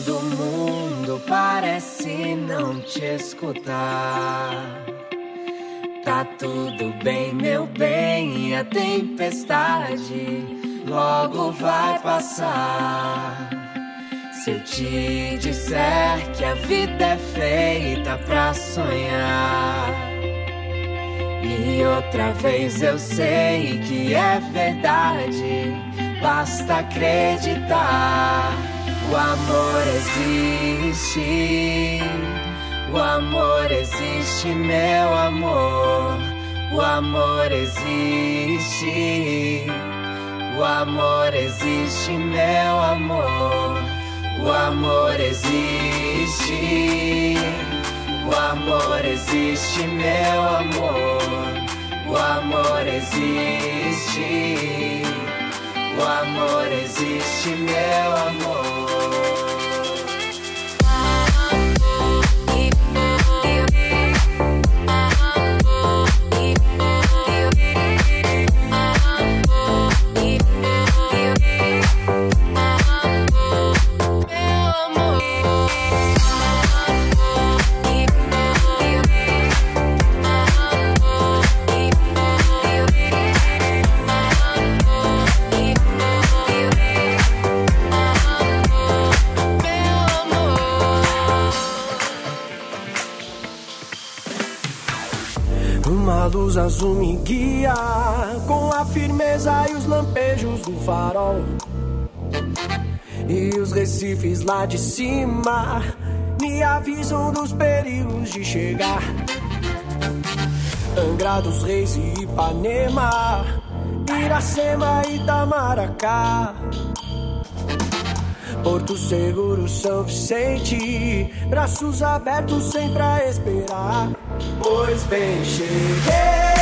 quando o mundo parece não te escutar. Tá tudo bem, meu bem, a tempestade logo vai passar. Se eu te disser que a vida é feita pra sonhar. E outra vez eu sei que é verdade, basta acreditar. O amor existe, o amor existe, meu amor. O amor existe, o amor existe, meu amor. O amor existe, o amor existe, meu amor. O amor existe, o amor existe, meu amor. Luz azul me guia com a firmeza e os lampejos do farol. E os recifes lá de cima me avisam dos perigos de chegar. Angra dos Reis e Ipanema, Iracema e Itamaracá. Porto Seguro, São Vicente, braços abertos sempre a esperar. Pois bem, cheguei.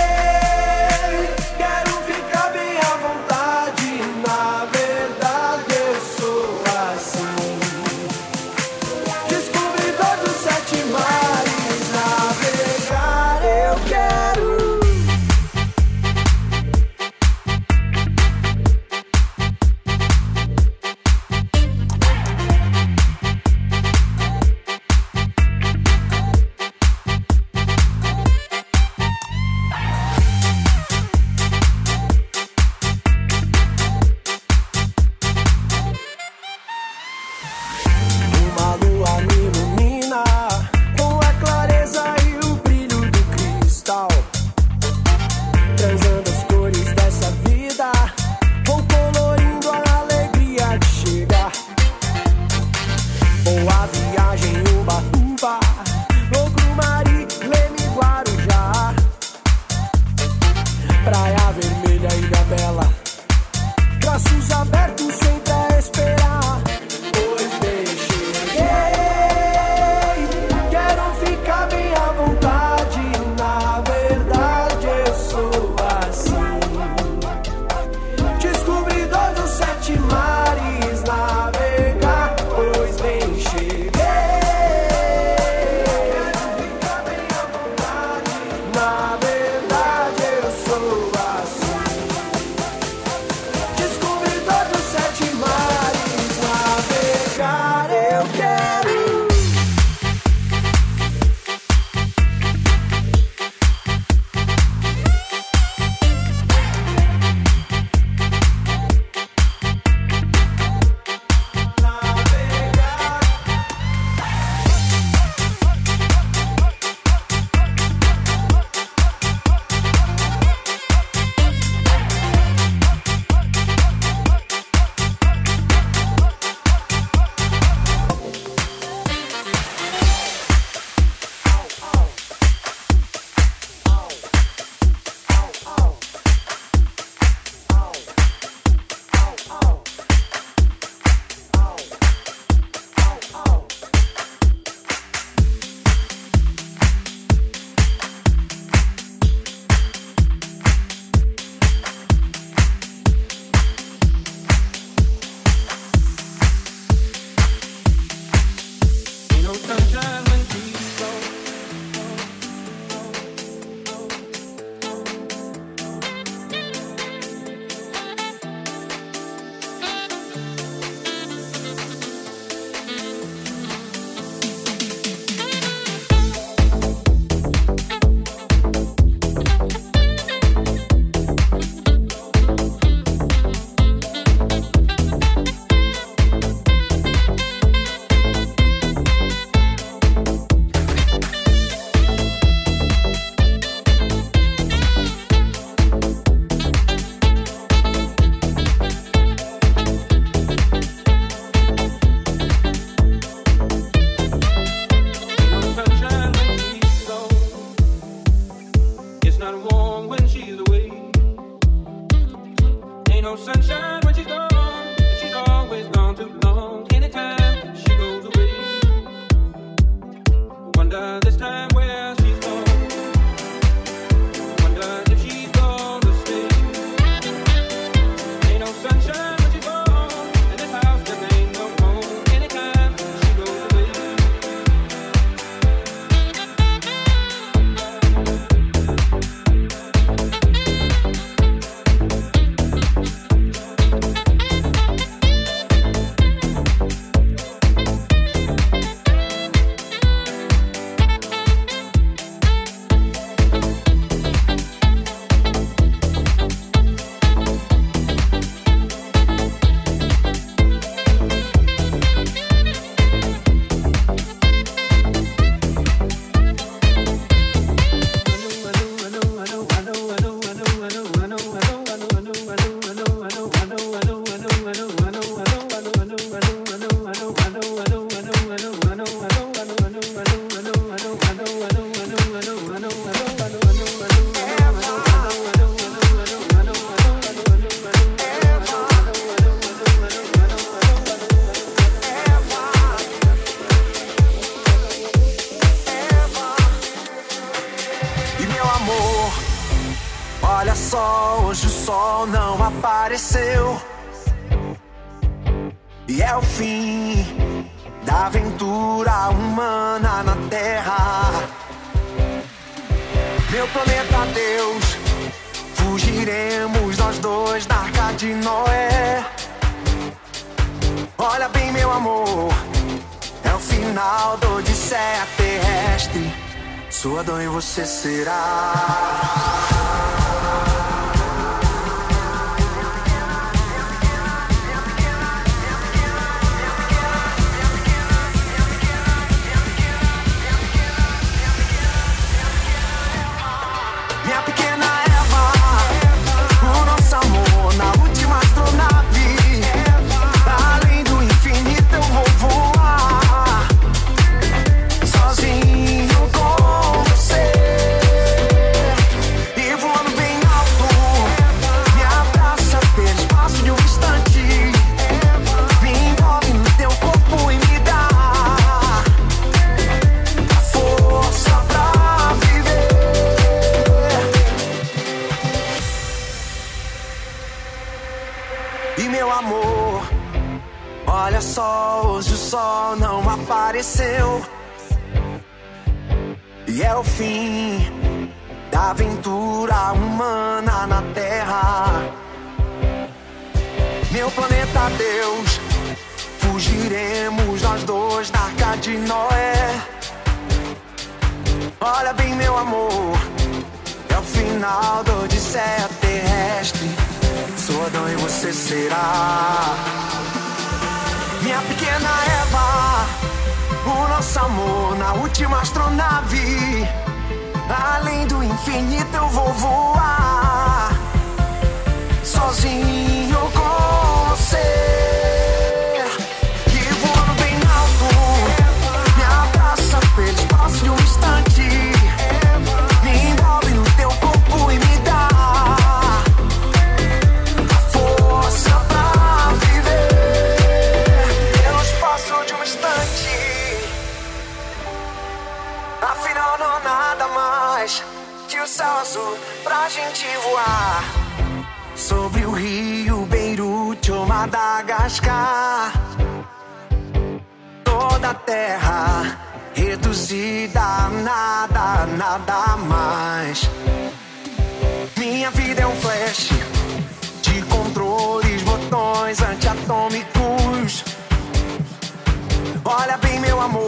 amor. Olha só, hoje o sol não apareceu. E é o fim da aventura humana na Terra. Meu planeta Deus, fugiremos nós dois da arca de Noé. Olha bem, meu amor, é o final do Odisseia terrestre. Jordão e você será minha pequena Eva. O nosso amor na última astronave. Além do infinito eu vou voar sozinho com você. E voando bem alto, me abraça pelo espaço de um instante. céu azul pra gente voar. Sobre o Rio, Beirute ou Madagascar. Toda a terra reduzida a nada, nada mais. Minha vida é um flash de controles, botões antiatômicos. Olha bem, meu amor.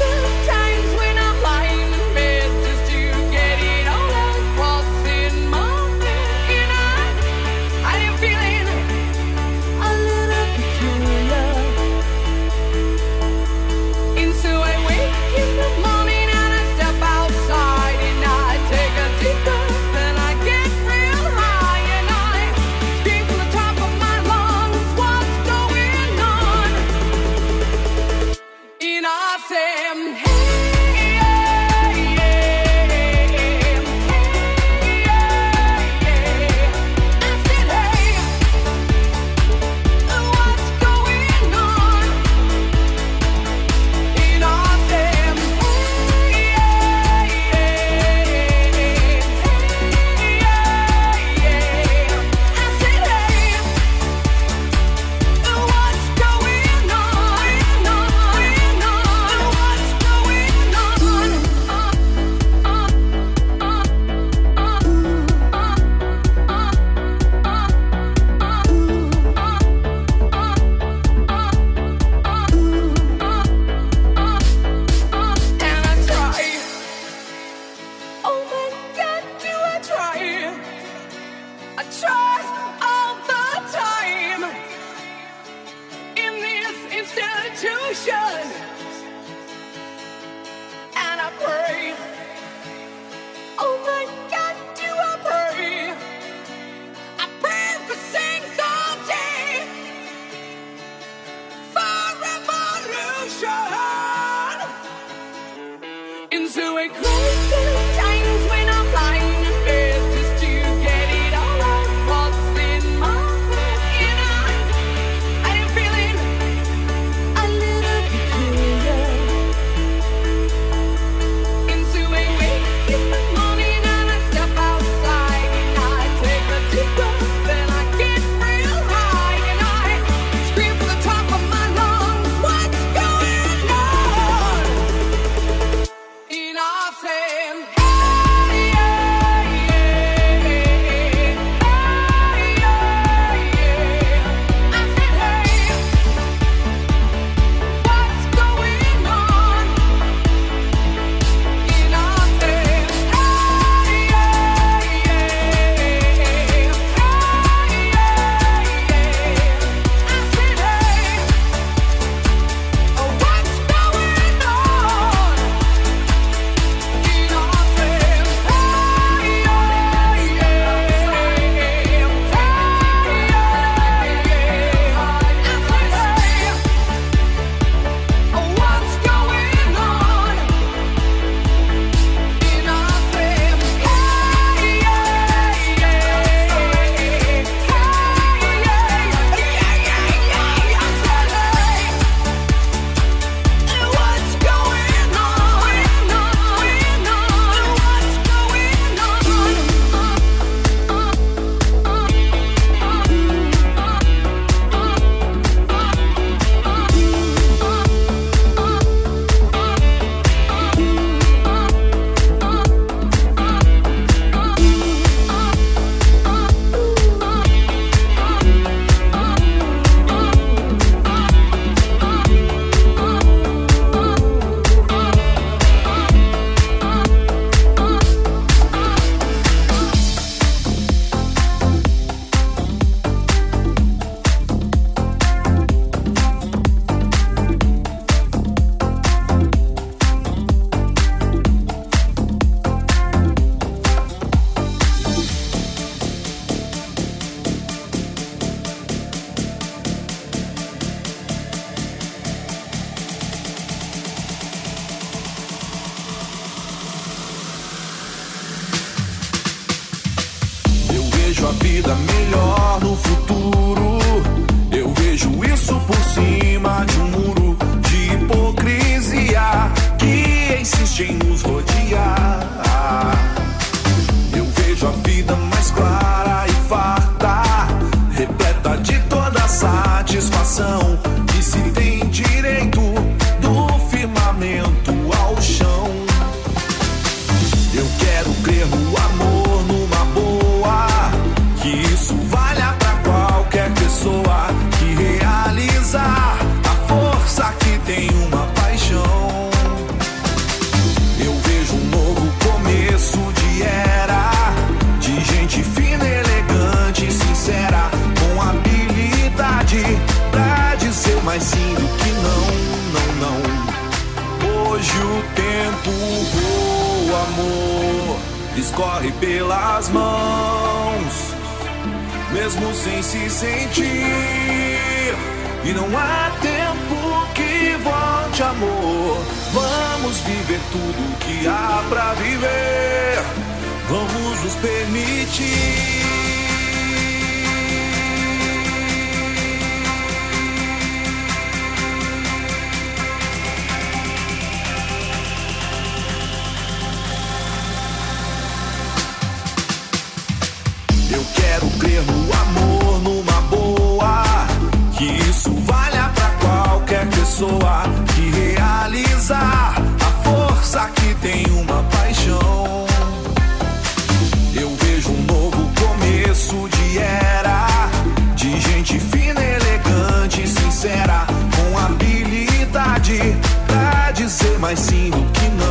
Institution. Hoje o tempo voa, amor, escorre pelas mãos, mesmo sem se sentir. E não há tempo que volte, amor. Vamos viver tudo que há pra viver. Vamos nos permitir. Que tem uma paixão. Eu vejo um novo começo de era de gente fina, elegante, sincera, com habilidade pra dizer mais sim do que não,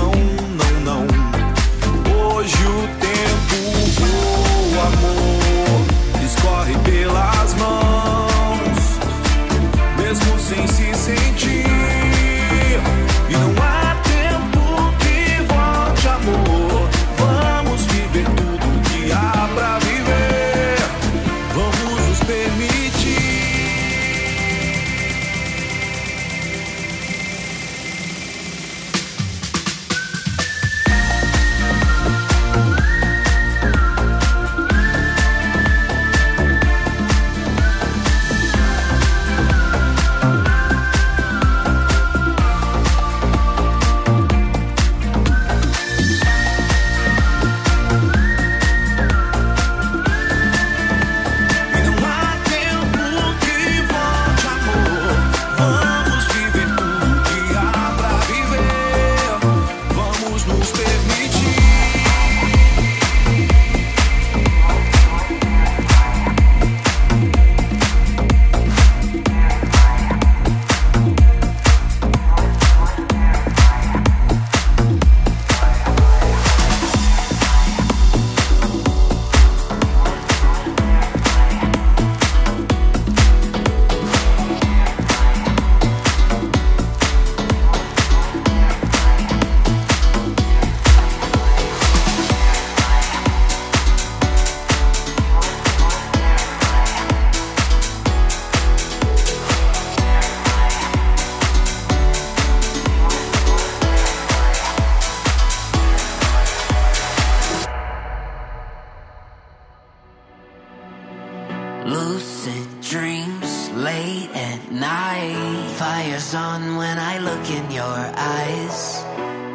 late at night. Fire's on when I look in your eyes.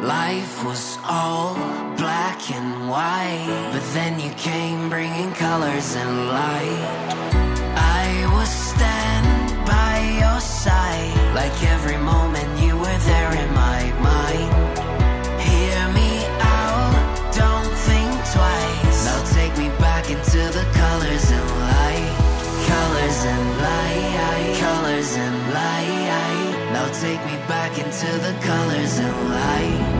Life was all black and white. But then you came bringing colors and light. I was standing by your side. Like every moment you were there in my mind. Take me back into the colors and light.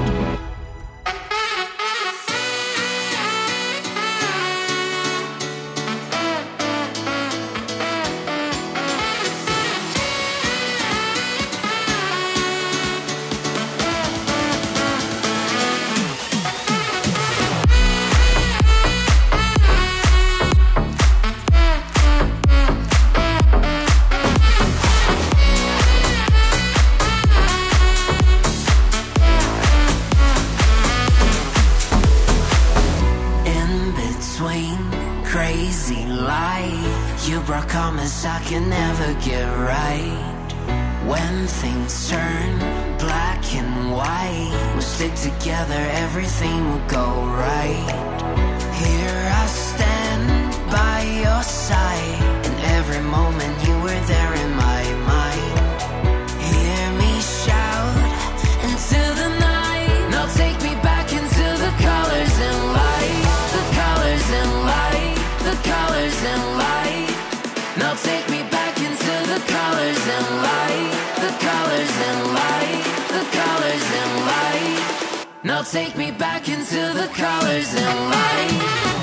take me back into the colors and light.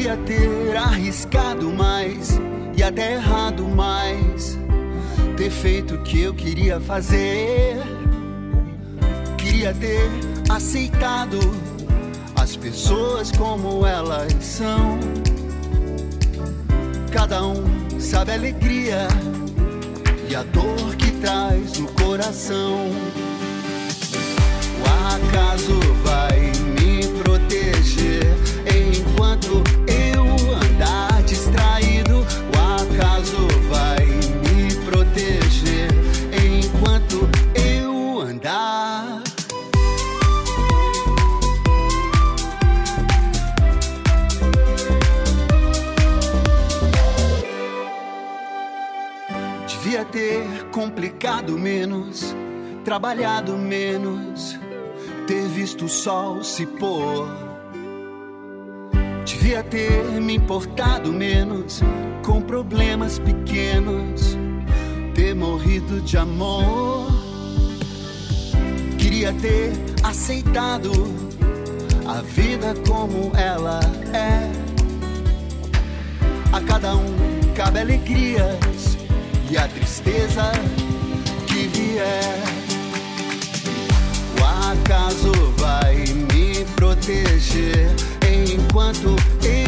Podia ter arriscado mais e até errado mais. Ter feito o que eu queria fazer. Queria ter aceitado as pessoas como elas são. Cada um sabe a alegria e a dor que traz no coração. O acaso vai. trabalhado menos, ter visto o sol se pôr. Devia ter me importado menos com problemas pequenos, ter morrido de amor. Queria ter aceitado a vida como ela é. A cada um cabe alegrias e a tristeza que vier acaso vai me proteger. Enquanto eu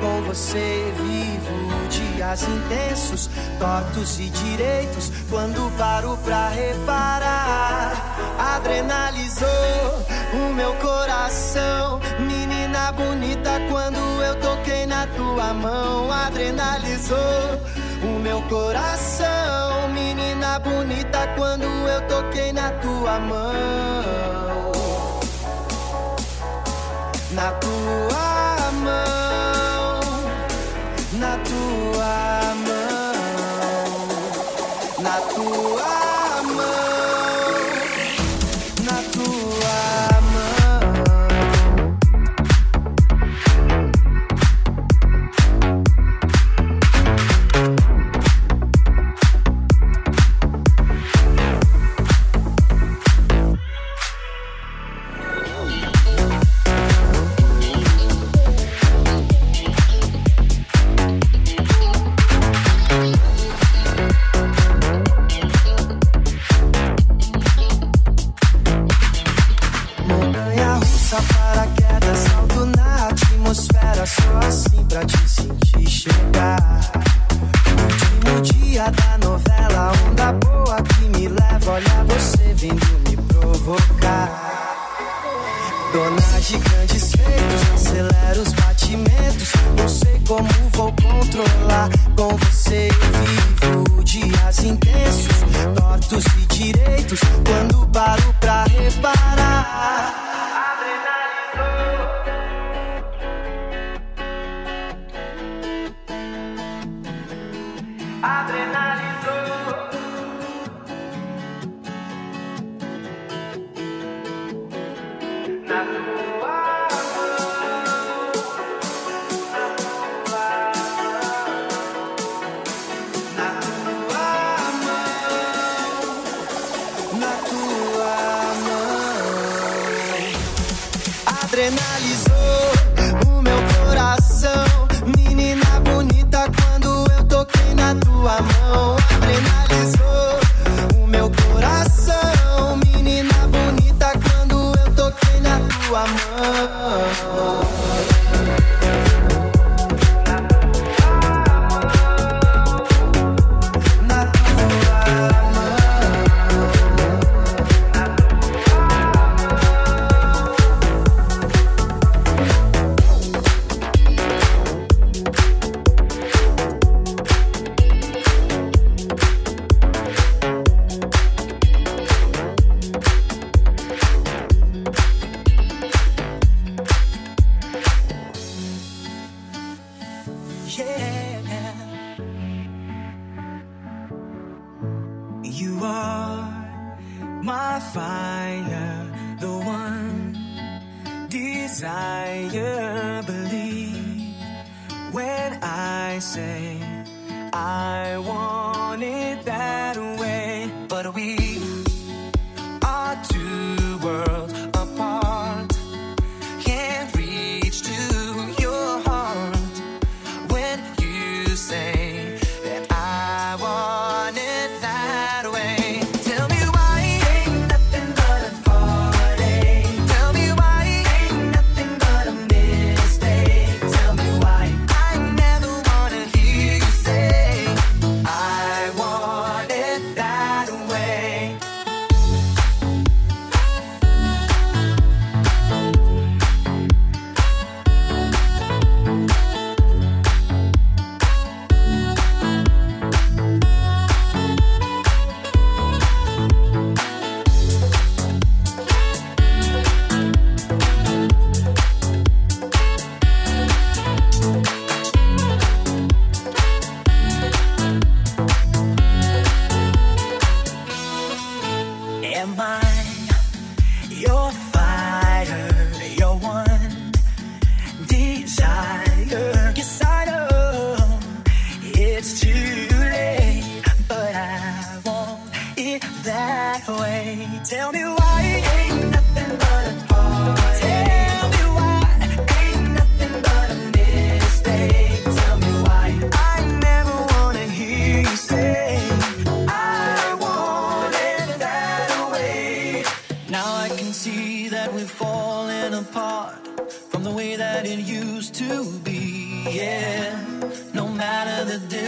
Com você vivo dias intensos, tortos e direitos. Quando paro pra reparar, adrenalizou o meu coração. Menina bonita, quando eu toquei na tua mão, adrenalizou o meu coração. Menina bonita, quando eu toquei na tua mão. Na tua à toi. free.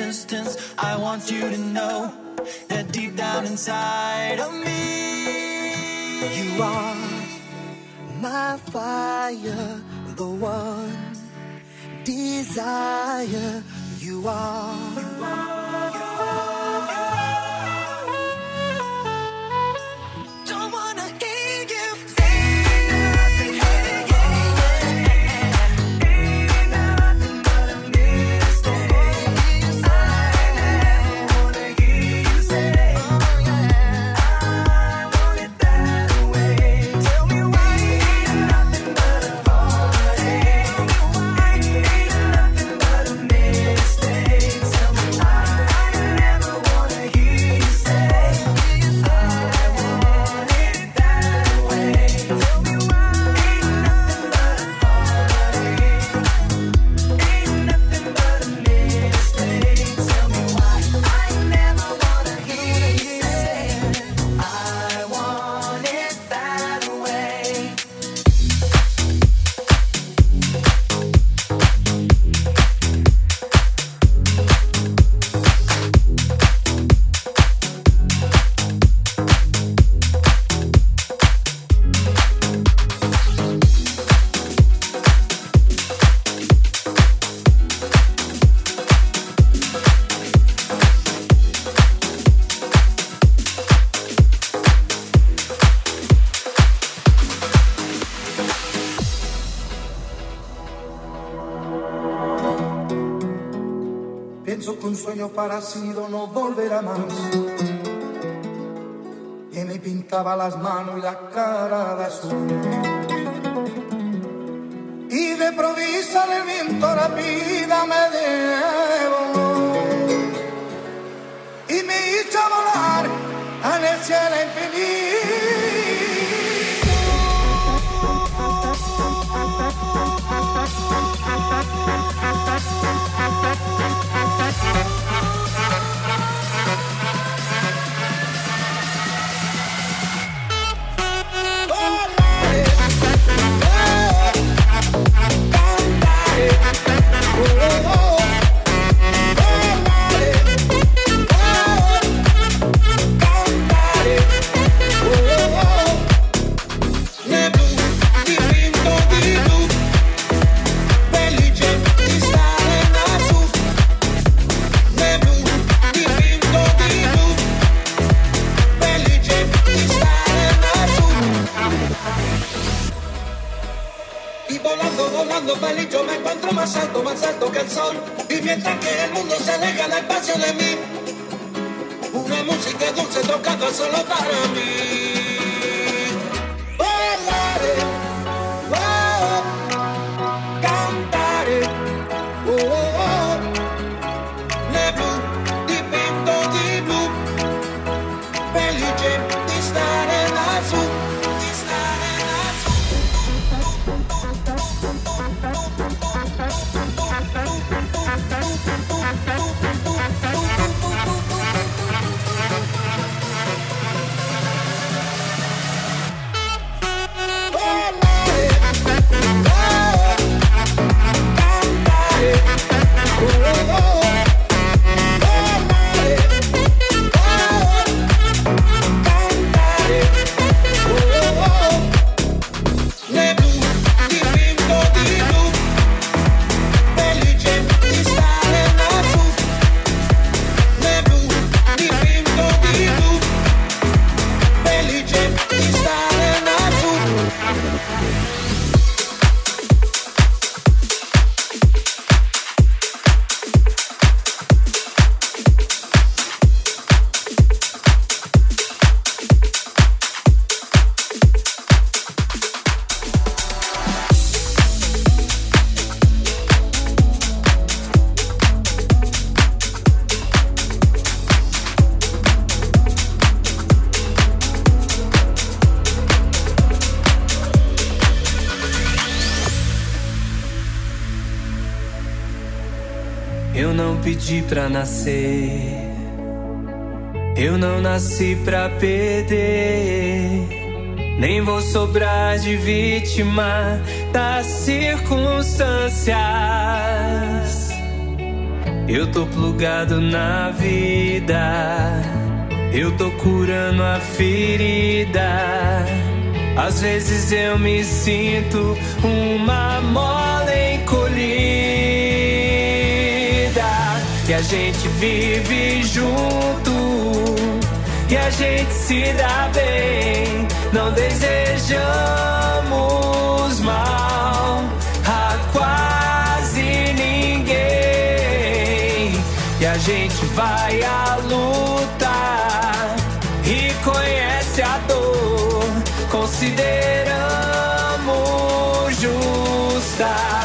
distance. I want you to know that deep down inside of me, you are my fire, the one desire you are. pienso que un sueño parecido no volverá más. Y me pintaba las manos y la cara de azul. Y de provisa el viento rápida me debo. Y me hizo volar en el cielo infinito. pra nascer. Eu não nasci pra perder. Nem vou sobrar de vítima das circunstâncias. Eu tô plugado na vida. Eu tô curando a ferida. Às vezes eu me sinto uma mola em E a gente vive junto. E a gente se dá bem. Não desejamos mal a quase ninguém. E a gente vai à luta e conhece a dor. Consideramos justa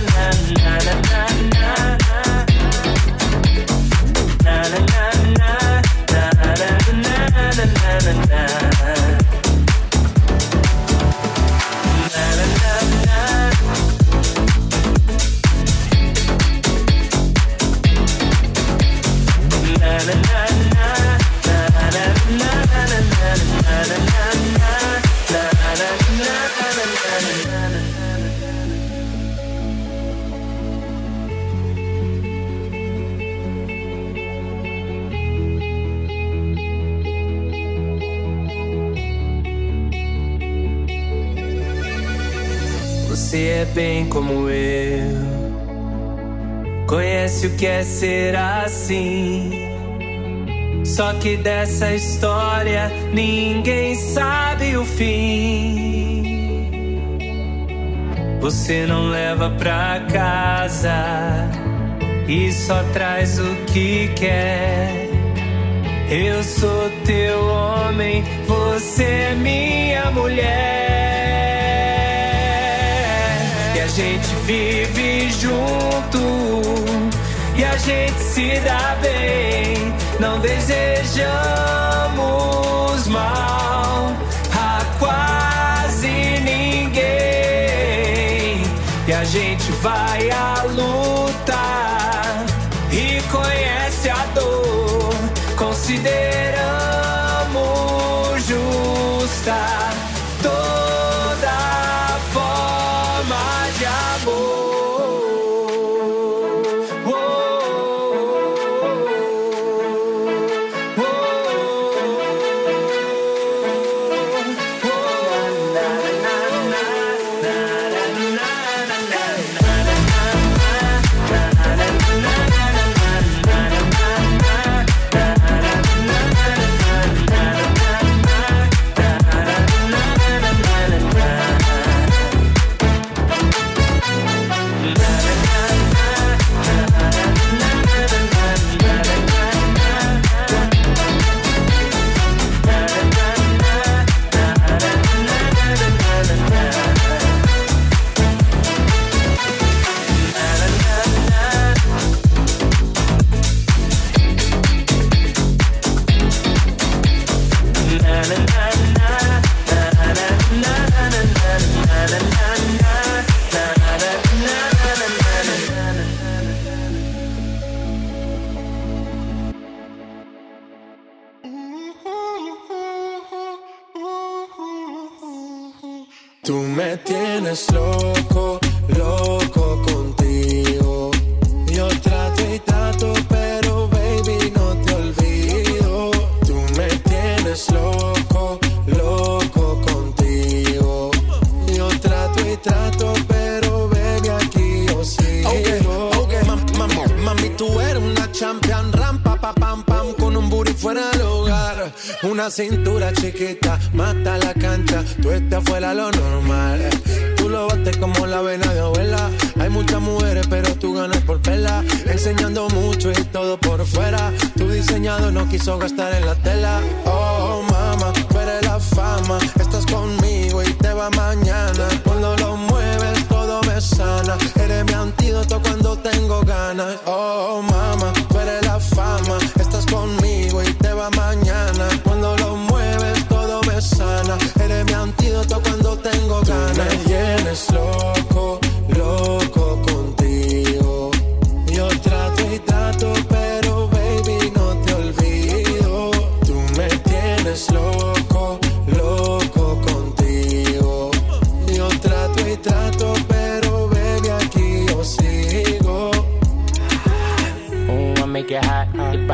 na, na, na, bem como eu. Conhece o que é ser assim. Só que dessa história ninguém sabe o fim. Você não leva pra casa e só traz o que quer. Eu sou teu homem, você é minha mulher. Gente vive junto e a gente se dá bem. Não desejamos mal a quase ninguém. E a gente vai à luta e conhece a dor. Consideramos justa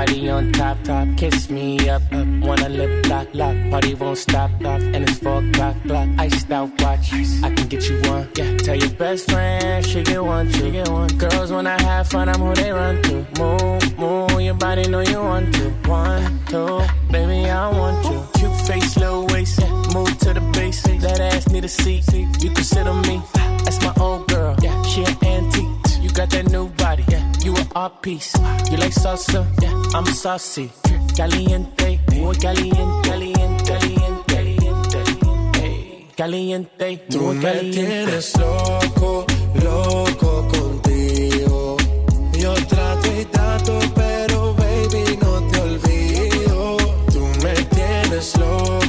body on top, top. Kiss me up, up. Wanna lip lock, lock. Party won't stop, lock. And it's four o'clock, clock. Iced out watch, I can get you one. Yeah, tell your best friend she get one, she get one. Girls when I have fun, I'm who they run to. Move, move, your body know you want to. One, two, baby I want you. Cute face, little waist, yeah. Move to the base, that ass need a seat. You can sit on me. That's my old girl, yeah. She an antique. You got that new body, peace. You like salsa? Yeah, I'm saucy. Caliente, muy caliente, caliente, caliente, caliente. Caliente, Tú me tienes loco, loco contigo. Yo trato y trato, pero baby, no te olvido. Tú me tienes loco.